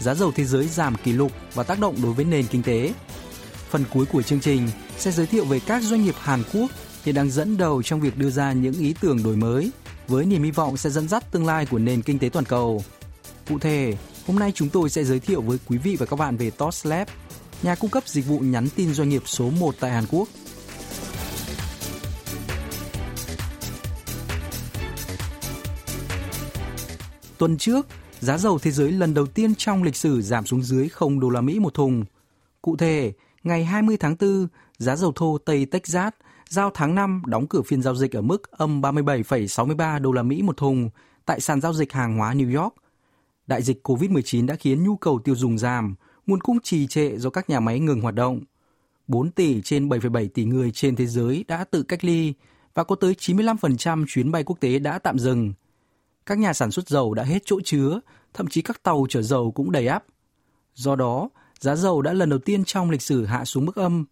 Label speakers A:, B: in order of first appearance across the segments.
A: giá dầu thế giới giảm kỷ lục và tác động đối với nền kinh tế. Phần cuối của chương trình sẽ giới thiệu về các doanh nghiệp Hàn Quốc hiện đang dẫn đầu trong việc đưa ra những ý tưởng đổi mới với niềm hy vọng sẽ dẫn dắt tương lai của nền kinh tế toàn cầu. Cụ thể, hôm nay chúng tôi sẽ giới thiệu với quý vị và các bạn về Toslab, nhà cung cấp dịch vụ nhắn tin doanh nghiệp số 1 tại Hàn Quốc. Tuần trước, giá dầu thế giới lần đầu tiên trong lịch sử giảm xuống dưới 0 đô la Mỹ một thùng. Cụ thể, ngày 20 tháng 4, giá dầu thô Tây Texas giao tháng 5 đóng cửa phiên giao dịch ở mức âm 37,63 đô la Mỹ một thùng tại sàn giao dịch hàng hóa New York. Đại dịch COVID-19 đã khiến nhu cầu tiêu dùng giảm, nguồn cung trì trệ do các nhà máy ngừng hoạt động. 4 tỷ trên 7,7 tỷ người trên thế giới đã tự cách ly và có tới 95% chuyến bay quốc tế đã tạm dừng – các nhà sản xuất dầu đã hết chỗ chứa, thậm chí các tàu chở dầu cũng đầy ắp. Do đó, giá dầu đã lần đầu tiên trong lịch sử hạ xuống mức âm.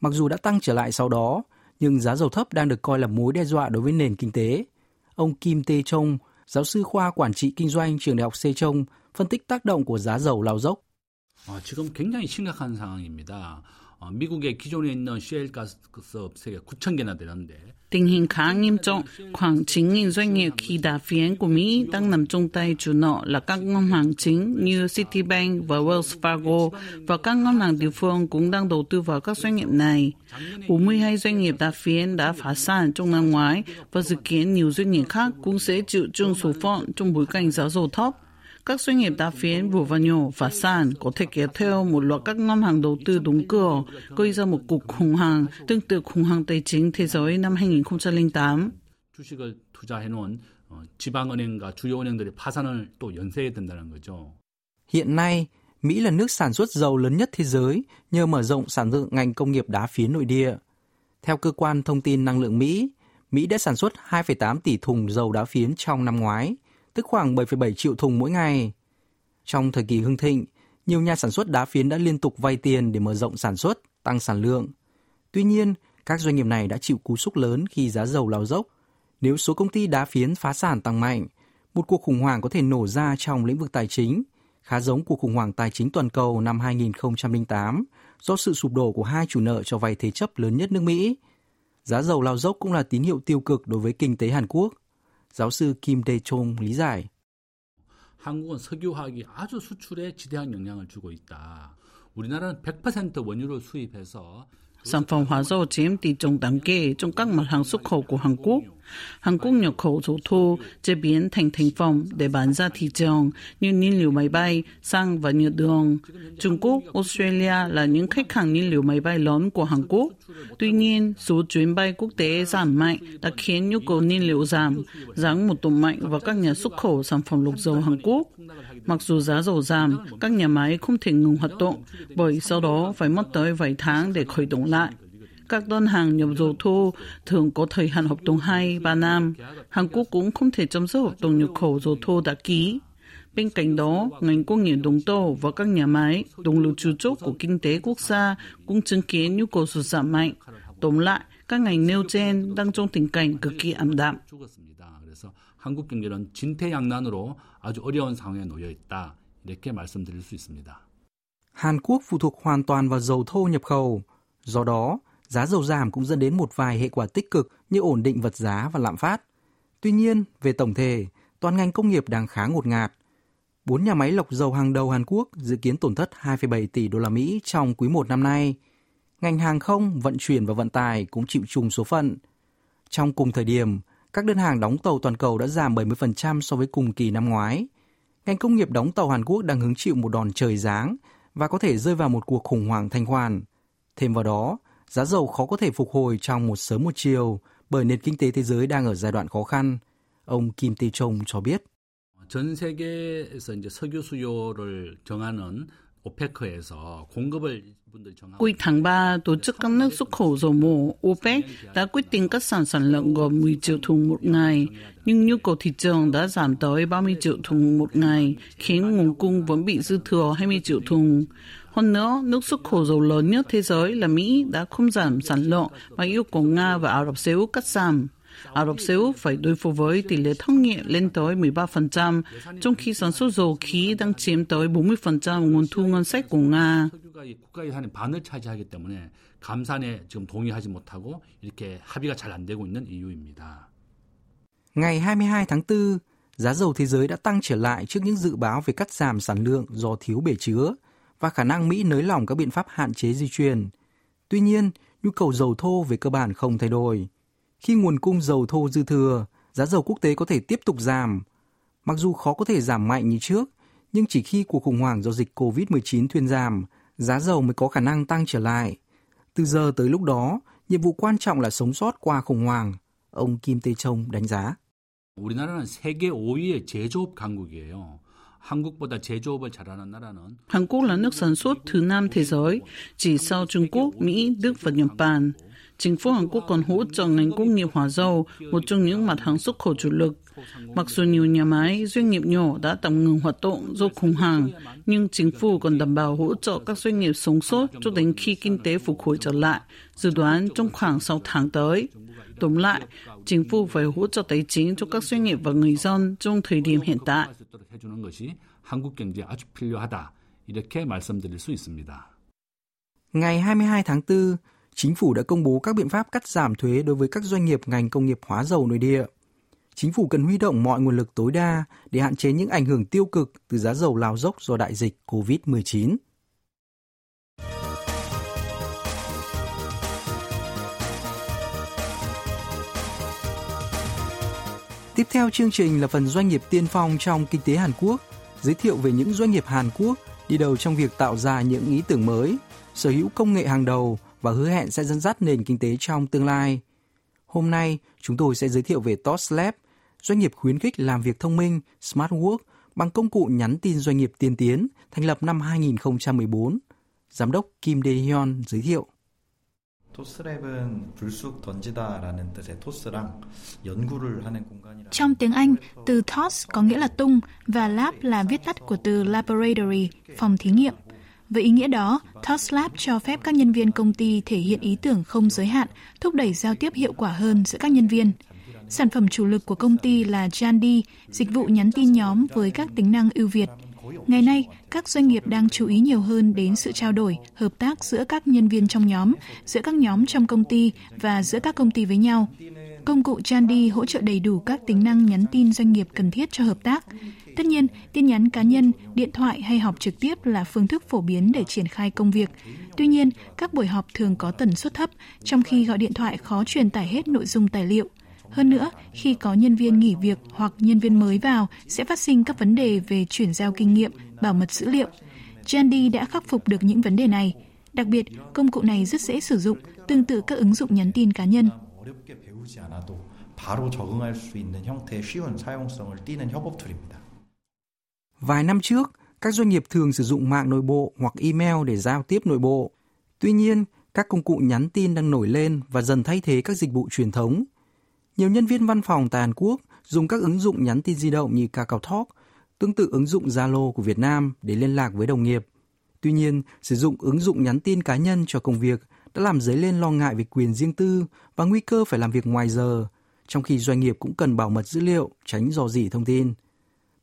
A: Mặc dù đã tăng trở lại sau đó, nhưng giá dầu thấp đang được coi là mối đe dọa đối với nền kinh tế. Ông Kim Tae Chong, giáo sư khoa quản trị kinh doanh trường đại học Sejong, phân tích tác động của giá dầu lao dốc.
B: 지금 굉장히 심각한 상황입니다. 미국의 기존에 있는 셰일 가스 업체가 9천 개나 되는데
C: Tình hình khá nghiêm trọng, khoảng 9.000 doanh nghiệp khi đà phiến của Mỹ đang nằm trong tay chủ nợ là các ngân hàng chính như Citibank và Wells Fargo và các ngân hàng địa phương cũng đang đầu tư vào các doanh nghiệp này. 42 doanh nghiệp đà phiến đã phá sản trong năm ngoái và dự kiến nhiều doanh nghiệp khác cũng sẽ chịu chung số phận trong bối cảnh giá dầu thấp các doanh nghiệp đa phiến vừa và nhỏ và sàn có thể kéo theo một loạt các ngân hàng đầu tư đóng cửa, gây ra một cuộc khủng hoảng tương tự khủng hoảng tài chính thế giới năm 2008.
B: 주식을 투자해 놓은 지방은행과 주요 은행들이 파산을 또 연쇄해야 된다는 거죠.
A: Hiện nay, Mỹ là nước sản xuất dầu lớn nhất thế giới nhờ mở rộng sản lượng ngành công nghiệp đá phiến nội địa. Theo cơ quan thông tin năng lượng Mỹ, Mỹ đã sản xuất 2,8 tỷ thùng dầu đá phiến trong năm ngoái, tức khoảng 7,7 triệu thùng mỗi ngày. Trong thời kỳ hưng thịnh, nhiều nhà sản xuất đá phiến đã liên tục vay tiền để mở rộng sản xuất, tăng sản lượng. Tuy nhiên, các doanh nghiệp này đã chịu cú sốc lớn khi giá dầu lao dốc. Nếu số công ty đá phiến phá sản tăng mạnh, một cuộc khủng hoảng có thể nổ ra trong lĩnh vực tài chính, khá giống cuộc khủng hoảng tài chính toàn cầu năm 2008 do sự sụp đổ của hai chủ nợ cho vay thế chấp lớn nhất nước Mỹ. Giá dầu lao dốc cũng là tín hiệu tiêu cực đối với kinh tế Hàn Quốc. Giáo sư Kim Dae-chong lý giải.
B: 한국은 석유화학이 아주 수출에 지대한 영향을 주고 있다. 우리나라는 100% 원유를 수입해서
C: Sản phẩm hóa dầu chiếm tỷ trọng đáng kể trong các mặt hàng xuất khẩu của Hàn Quốc. Hàn Quốc nhập khẩu dầu thô chế biến thành thành phẩm để bán ra thị trường như nhiên liệu máy bay, xăng và nhựa đường. Trung Quốc, Australia là những khách hàng nhiên liệu máy bay lớn của Hàn Quốc. Tuy nhiên, số chuyến bay quốc tế giảm mạnh đã khiến nhu cầu nhiên liệu giảm, giáng một tổn mạnh vào các nhà xuất khẩu sản phẩm lục dầu Hàn Quốc. Mặc dù giá dầu giảm, các nhà máy không thể ngừng hoạt động bởi sau đó phải mất tới vài tháng để khởi động lại. Các đơn hàng nhập dầu thô thường có thời hạn hợp đồng 2-3 năm. Hàn Quốc cũng không thể chấm dứt hợp đồng nhập khẩu dầu thô đã ký. Bên cạnh đó, ngành công nghiệp đóng tàu và các nhà máy, động lực chủ chốt của kinh tế quốc gia cũng chứng kiến nhu cầu sụt giảm mạnh. Tóm lại, các ngành nêu trên đang trong tình cảnh cực kỳ ảm đạm.
B: 한국 경제는 진퇴양난으로 아주 어려운 상황에 놓여 있다. 이렇게 말씀드릴 수 있습니다.
A: Hàn Quốc phụ thuộc hoàn toàn vào dầu thô nhập khẩu. Do đó, giá dầu giảm cũng dẫn đến một vài hệ quả tích cực như ổn định vật giá và lạm phát. Tuy nhiên, về tổng thể, toàn ngành công nghiệp đang khá ngột ngạt. Bốn nhà máy lọc dầu hàng đầu Hàn Quốc dự kiến tổn thất 2,7 tỷ đô la Mỹ trong quý 1 năm nay. Ngành hàng không, vận chuyển và vận tải cũng chịu chung số phận. Trong cùng thời điểm, các đơn hàng đóng tàu toàn cầu đã giảm 70% so với cùng kỳ năm ngoái. Ngành công nghiệp đóng tàu Hàn Quốc đang hứng chịu một đòn trời giáng và có thể rơi vào một cuộc khủng hoảng thanh khoản. Thêm vào đó, giá dầu khó có thể phục hồi trong một sớm một chiều bởi nền kinh tế thế giới đang ở giai đoạn khó khăn. Ông Kim Tae Chong cho biết.
B: 전 세계에서 이제 석유 수요를 정하는 오페크에서 공급을
C: Cuối tháng 3, tổ chức các nước xuất khẩu dầu mỏ OPEC đã quyết định cắt giảm sản lượng gồm 10 triệu thùng một ngày, nhưng nhu cầu thị trường đã giảm tới 30 triệu thùng một ngày, khiến nguồn cung vẫn bị dư thừa 20 triệu thùng. Hơn nữa, nước xuất khẩu dầu lớn nhất thế giới là Mỹ đã không giảm sản lượng mà yêu cầu Nga và Ả Rập Xê Út cắt giảm. Ả Rập Xê Út phải đối phó với tỷ lệ thất nghiệp lên tới 13%, trong khi sản xuất dầu khí đang chiếm tới 40% nguồn thu ngân sách của Nga.
B: 국가 예산의 반을 차지하기 때문에 감산에 지금 동의하지 못하고 이렇게 합의가 잘 안 되고 있는 이유입니다.
A: Ngày 22 tháng 4, giá dầu thế giới đã tăng trở lại trước những dự báo về cắt giảm sản lượng do thiếu bể chứa và khả năng Mỹ nới lỏng các biện pháp hạn chế di chuyển. Tuy nhiên, nhu cầu dầu thô về cơ bản không thay đổi. khi nguồn cung dầu thô dư thừa, giá dầu quốc tế có thể tiếp tục giảm. Mặc dù khó có thể giảm mạnh như trước, nhưng chỉ khi cuộc khủng hoảng do dịch COVID-19 thuyên giảm, giá dầu mới có khả năng tăng trở lại. Từ giờ tới lúc đó, nhiệm vụ quan trọng là sống sót qua khủng hoảng, ông Kim Tê Trông đánh giá.
C: Hàn Quốc là nước sản xuất thứ năm thế giới, chỉ sau Trung Quốc, Mỹ, Đức và Nhật Bản. Chính phủ Hàn Quốc còn hỗ trợ ngành công nghiệp hóa dầu, một trong những mặt hàng xuất khẩu chủ lực. Mặc dù nhiều nhà máy, doanh nghiệp nhỏ đã tạm ngừng hoạt động do khủng hoảng, nhưng chính phủ còn đảm bảo hỗ trợ các doanh nghiệp sống sót cho đến khi kinh tế phục hồi trở lại, dự đoán trong khoảng 6 tháng tới. Tóm lại, chính phủ phải hỗ trợ tài chính cho các doanh nghiệp và người dân trong thời điểm hiện tại.
B: 해주는 것이 한국 경제에 아주 필요하다 이렇게 말씀드릴 수 있습니다.
A: Ngày 22 tháng 4, chính phủ đã công bố các biện pháp cắt giảm thuế đối với các doanh nghiệp ngành công nghiệp hóa dầu nội địa. Chính phủ cần huy động mọi nguồn lực tối đa để hạn chế những ảnh hưởng tiêu cực từ giá dầu lao dốc do đại dịch COVID-19. Tiếp theo chương trình là phần doanh nghiệp tiên phong trong kinh tế Hàn Quốc, giới thiệu về những doanh nghiệp Hàn Quốc đi đầu trong việc tạo ra những ý tưởng mới, sở hữu công nghệ hàng đầu và hứa hẹn sẽ dẫn dắt nền kinh tế trong tương lai. Hôm nay, chúng tôi sẽ giới thiệu về Toss Lab, doanh nghiệp khuyến khích làm việc thông minh, Smart Work, bằng công cụ nhắn tin doanh nghiệp tiên tiến, thành lập năm 2014. Giám đốc Kim Dae-hyun giới thiệu.
D: Trong tiếng Anh, từ toss có nghĩa là tung và lab là viết tắt của từ laboratory, phòng thí nghiệm. Với ý nghĩa đó, Toss Lab cho phép các nhân viên công ty thể hiện ý tưởng không giới hạn, thúc đẩy giao tiếp hiệu quả hơn giữa các nhân viên. Sản phẩm chủ lực của công ty là Jandy, dịch vụ nhắn tin nhóm với các tính năng ưu việt. Ngày nay, các doanh nghiệp đang chú ý nhiều hơn đến sự trao đổi, hợp tác giữa các nhân viên trong nhóm, giữa các nhóm trong công ty và giữa các công ty với nhau. Công cụ Jandy hỗ trợ đầy đủ các tính năng nhắn tin doanh nghiệp cần thiết cho hợp tác. Tất nhiên, tin nhắn cá nhân, điện thoại hay họp trực tiếp là phương thức phổ biến để triển khai công việc. Tuy nhiên, các buổi họp thường có tần suất thấp, trong khi gọi điện thoại khó truyền tải hết nội dung tài liệu. Hơn nữa, khi có nhân viên nghỉ việc hoặc nhân viên mới vào sẽ phát sinh các vấn đề về chuyển giao kinh nghiệm, bảo mật dữ liệu. Jandy đã khắc phục được những vấn đề này. Đặc biệt, công cụ này rất dễ sử dụng, tương tự các ứng dụng nhắn tin cá nhân.
E: 어렵게 배우지 않아도 바로 적응할 수 있는 형태의 쉬운 사용성을 띠는 협업 툴입니다.
A: Vài năm trước, các doanh nghiệp thường sử dụng mạng nội bộ hoặc email để giao tiếp nội bộ. Tuy nhiên, các công cụ nhắn tin đang nổi lên và dần thay thế các dịch vụ truyền thống. Nhiều nhân viên văn phòng tại Hàn Quốc dùng các ứng dụng nhắn tin di động như KakaoTalk, tương tự ứng dụng Zalo của Việt Nam để liên lạc với đồng nghiệp. Tuy nhiên, sử dụng ứng dụng nhắn tin cá nhân cho công việc đã làm dấy lên lo ngại về quyền riêng tư và nguy cơ phải làm việc ngoài giờ, trong khi doanh nghiệp cũng cần bảo mật dữ liệu, tránh dò dỉ thông tin.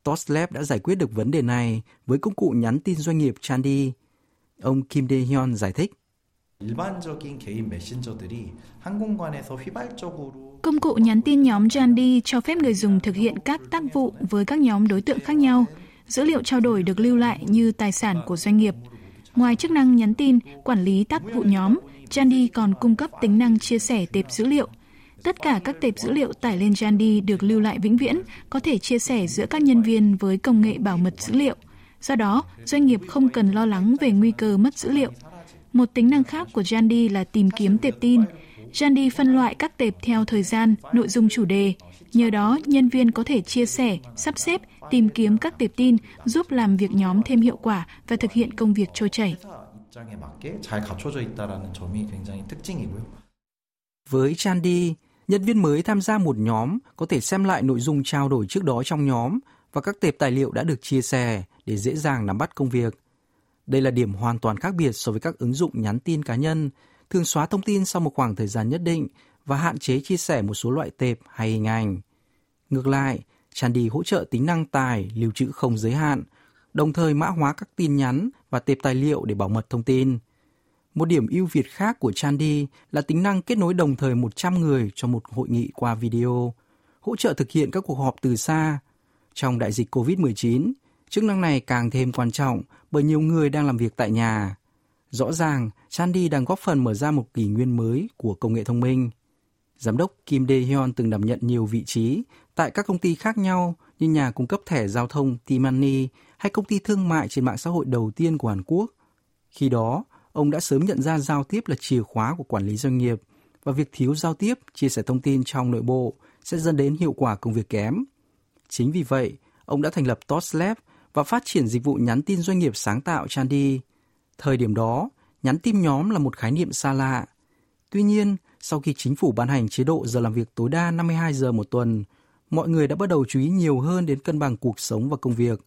A: Toslab đã giải quyết được vấn đề này với công cụ nhắn tin doanh nghiệp Chandy. Ông Kim Dae-hyun giải thích.
D: Công cụ nhắn tin nhóm Chandy cho phép người dùng thực hiện các tác vụ với các nhóm đối tượng khác nhau. Dữ liệu trao đổi được lưu lại như tài sản của doanh nghiệp. Ngoài chức năng nhắn tin, quản lý tác vụ nhóm, Jandy còn cung cấp tính năng chia sẻ tệp dữ liệu. Tất cả các tệp dữ liệu tải lên Jandy được lưu lại vĩnh viễn, có thể chia sẻ giữa các nhân viên với công nghệ bảo mật dữ liệu. Do đó, doanh nghiệp không cần lo lắng về nguy cơ mất dữ liệu. Một tính năng khác của Jandy là tìm kiếm tệp tin. Jandy phân loại các tệp theo thời gian, nội dung chủ đề. Nhờ đó, nhân viên có thể chia sẻ, sắp xếp, tìm kiếm các tệp tin, giúp làm việc nhóm thêm hiệu quả và thực hiện công việc trôi chảy.
A: Với Chandy, nhân viên mới tham gia một nhóm có thể xem lại nội dung trao đổi trước đó trong nhóm và các tệp tài liệu đã được chia sẻ để dễ dàng nắm bắt công việc. Đây là điểm hoàn toàn khác biệt so với các ứng dụng nhắn tin cá nhân, thường xóa thông tin sau một khoảng thời gian nhất định và hạn chế chia sẻ một số loại tệp hay hình ảnh. Ngược lại, Chandy hỗ trợ tính năng tài lưu trữ không giới hạn, đồng thời mã hóa các tin nhắn và tệp tài liệu để bảo mật thông tin. Một điểm ưu việt khác của Chandy là tính năng kết nối đồng thời 100 người cho một hội nghị qua video, hỗ trợ thực hiện các cuộc họp từ xa. Trong đại dịch COVID-19, chức năng này càng thêm quan trọng bởi nhiều người đang làm việc tại nhà. Rõ ràng, Chandy đang góp phần mở ra một kỷ nguyên mới của công nghệ thông minh. Giám đốc Kim Dae-hyun từng đảm nhận nhiều vị trí tại các công ty khác nhau như nhà cung cấp thẻ giao thông T-Money hay công ty thương mại trên mạng xã hội đầu tiên của Hàn Quốc. Khi đó, ông đã sớm nhận ra giao tiếp là chìa khóa của quản lý doanh nghiệp và việc thiếu giao tiếp, chia sẻ thông tin trong nội bộ sẽ dẫn đến hiệu quả công việc kém. Chính vì vậy, ông đã thành lập Toslab và phát triển dịch vụ nhắn tin doanh nghiệp sáng tạo Chandy. Thời điểm đó, nhắn tin nhóm là một khái niệm xa lạ. Tuy nhiên, sau khi chính phủ ban hành chế độ giờ làm việc tối đa 52 giờ một tuần, mọi người đã bắt đầu chú ý nhiều hơn đến cân bằng cuộc sống và công việc.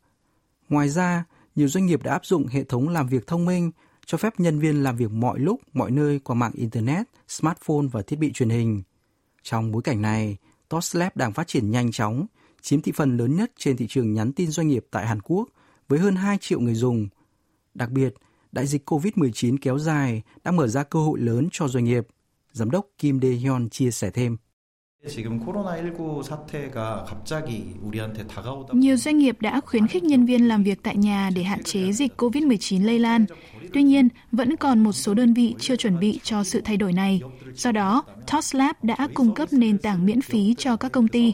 A: Ngoài ra, nhiều doanh nghiệp đã áp dụng hệ thống làm việc thông minh cho phép nhân viên làm việc mọi lúc, mọi nơi qua mạng Internet, smartphone và thiết bị truyền hình. Trong bối cảnh này, Toslab đang phát triển nhanh chóng, chiếm thị phần lớn nhất trên thị trường nhắn tin doanh nghiệp tại Hàn Quốc với hơn 2 triệu người dùng. Đặc biệt, đại dịch COVID-19 kéo dài đã mở ra cơ hội lớn cho doanh nghiệp. Giám đốc Kim Dae-hyun chia sẻ thêm.
D: Nhiều doanh nghiệp đã khuyến khích nhân viên làm việc tại nhà để hạn chế dịch COVID-19 lây lan. Tuy nhiên, vẫn còn một số đơn vị chưa chuẩn bị cho sự thay đổi này. Do đó, Toslab đã cung cấp nền tảng miễn phí cho các công ty.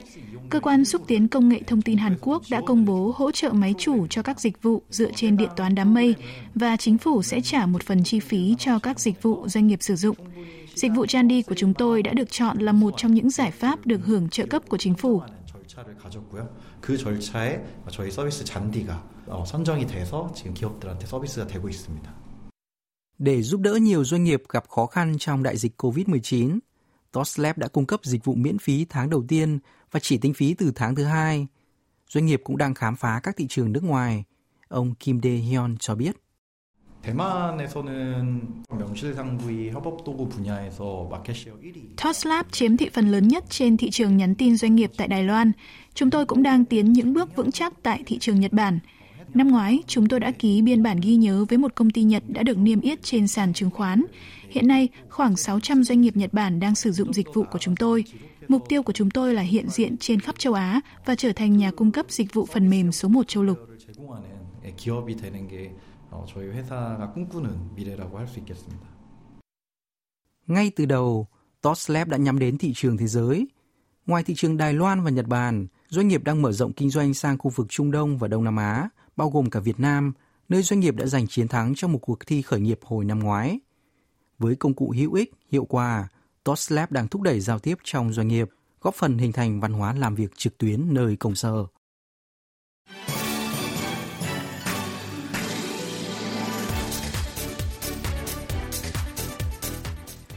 D: Cơ quan xúc tiến công nghệ thông tin Hàn Quốc đã công bố hỗ trợ máy chủ cho các dịch vụ dựa trên điện toán đám mây và chính phủ sẽ trả một phần chi phí cho các dịch vụ doanh nghiệp sử dụng. Dịch vụ Chandy của chúng tôi đã được chọn là một trong những giải pháp được hưởng trợ cấp của chính phủ.
E: 그 절차에 저희 서비스 잔디가 선정이 돼서 지금 기업들한테 서비스가 되고 있습니다.
A: Để giúp đỡ nhiều doanh nghiệp gặp khó khăn trong đại dịch COVID-19, Toslab đã cung cấp dịch vụ miễn phí tháng đầu tiên và chỉ tính phí từ tháng thứ hai. Doanh nghiệp cũng đang khám phá các thị trường nước ngoài. Ông Kim Dae-hyun cho biết.
E: 대만에서는 명실상부의 협업 도구 분야에서 마켓 시어 1위.
D: Toslab chiếm thị phần lớn nhất trên thị trường nhắn tin doanh nghiệp tại Đài Loan. Chúng tôi cũng đang tiến những bước vững chắc tại thị trường Nhật Bản. Năm ngoái, chúng tôi đã ký biên bản ghi nhớ với một công ty Nhật đã được niêm yết trên sàn chứng khoán. Hiện nay, khoảng 600 doanh nghiệp Nhật Bản đang sử dụng dịch vụ của chúng tôi. Mục tiêu của chúng tôi là hiện diện trên khắp châu Á và trở thành nhà cung cấp dịch vụ phần mềm số 1 châu lục.
E: 기업이 되는 게 저희 회사가 꿈꾸는 미래라고 할 수 있겠습니다.
A: Ngay từ đầu, Toslab đã nhắm đến thị trường thế giới. Ngoài thị trường Đài Loan và Nhật Bản, doanh nghiệp đang mở rộng kinh doanh sang khu vực Trung Đông và Đông Nam Á, bao gồm cả Việt Nam, nơi doanh nghiệp đã giành chiến thắng trong một cuộc thi khởi nghiệp hồi năm ngoái. Với công cụ hữu ích, hiệu quả, Toslab đang thúc đẩy giao tiếp trong doanh nghiệp, góp phần hình thành văn hóa làm việc trực tuyến nơi công sở.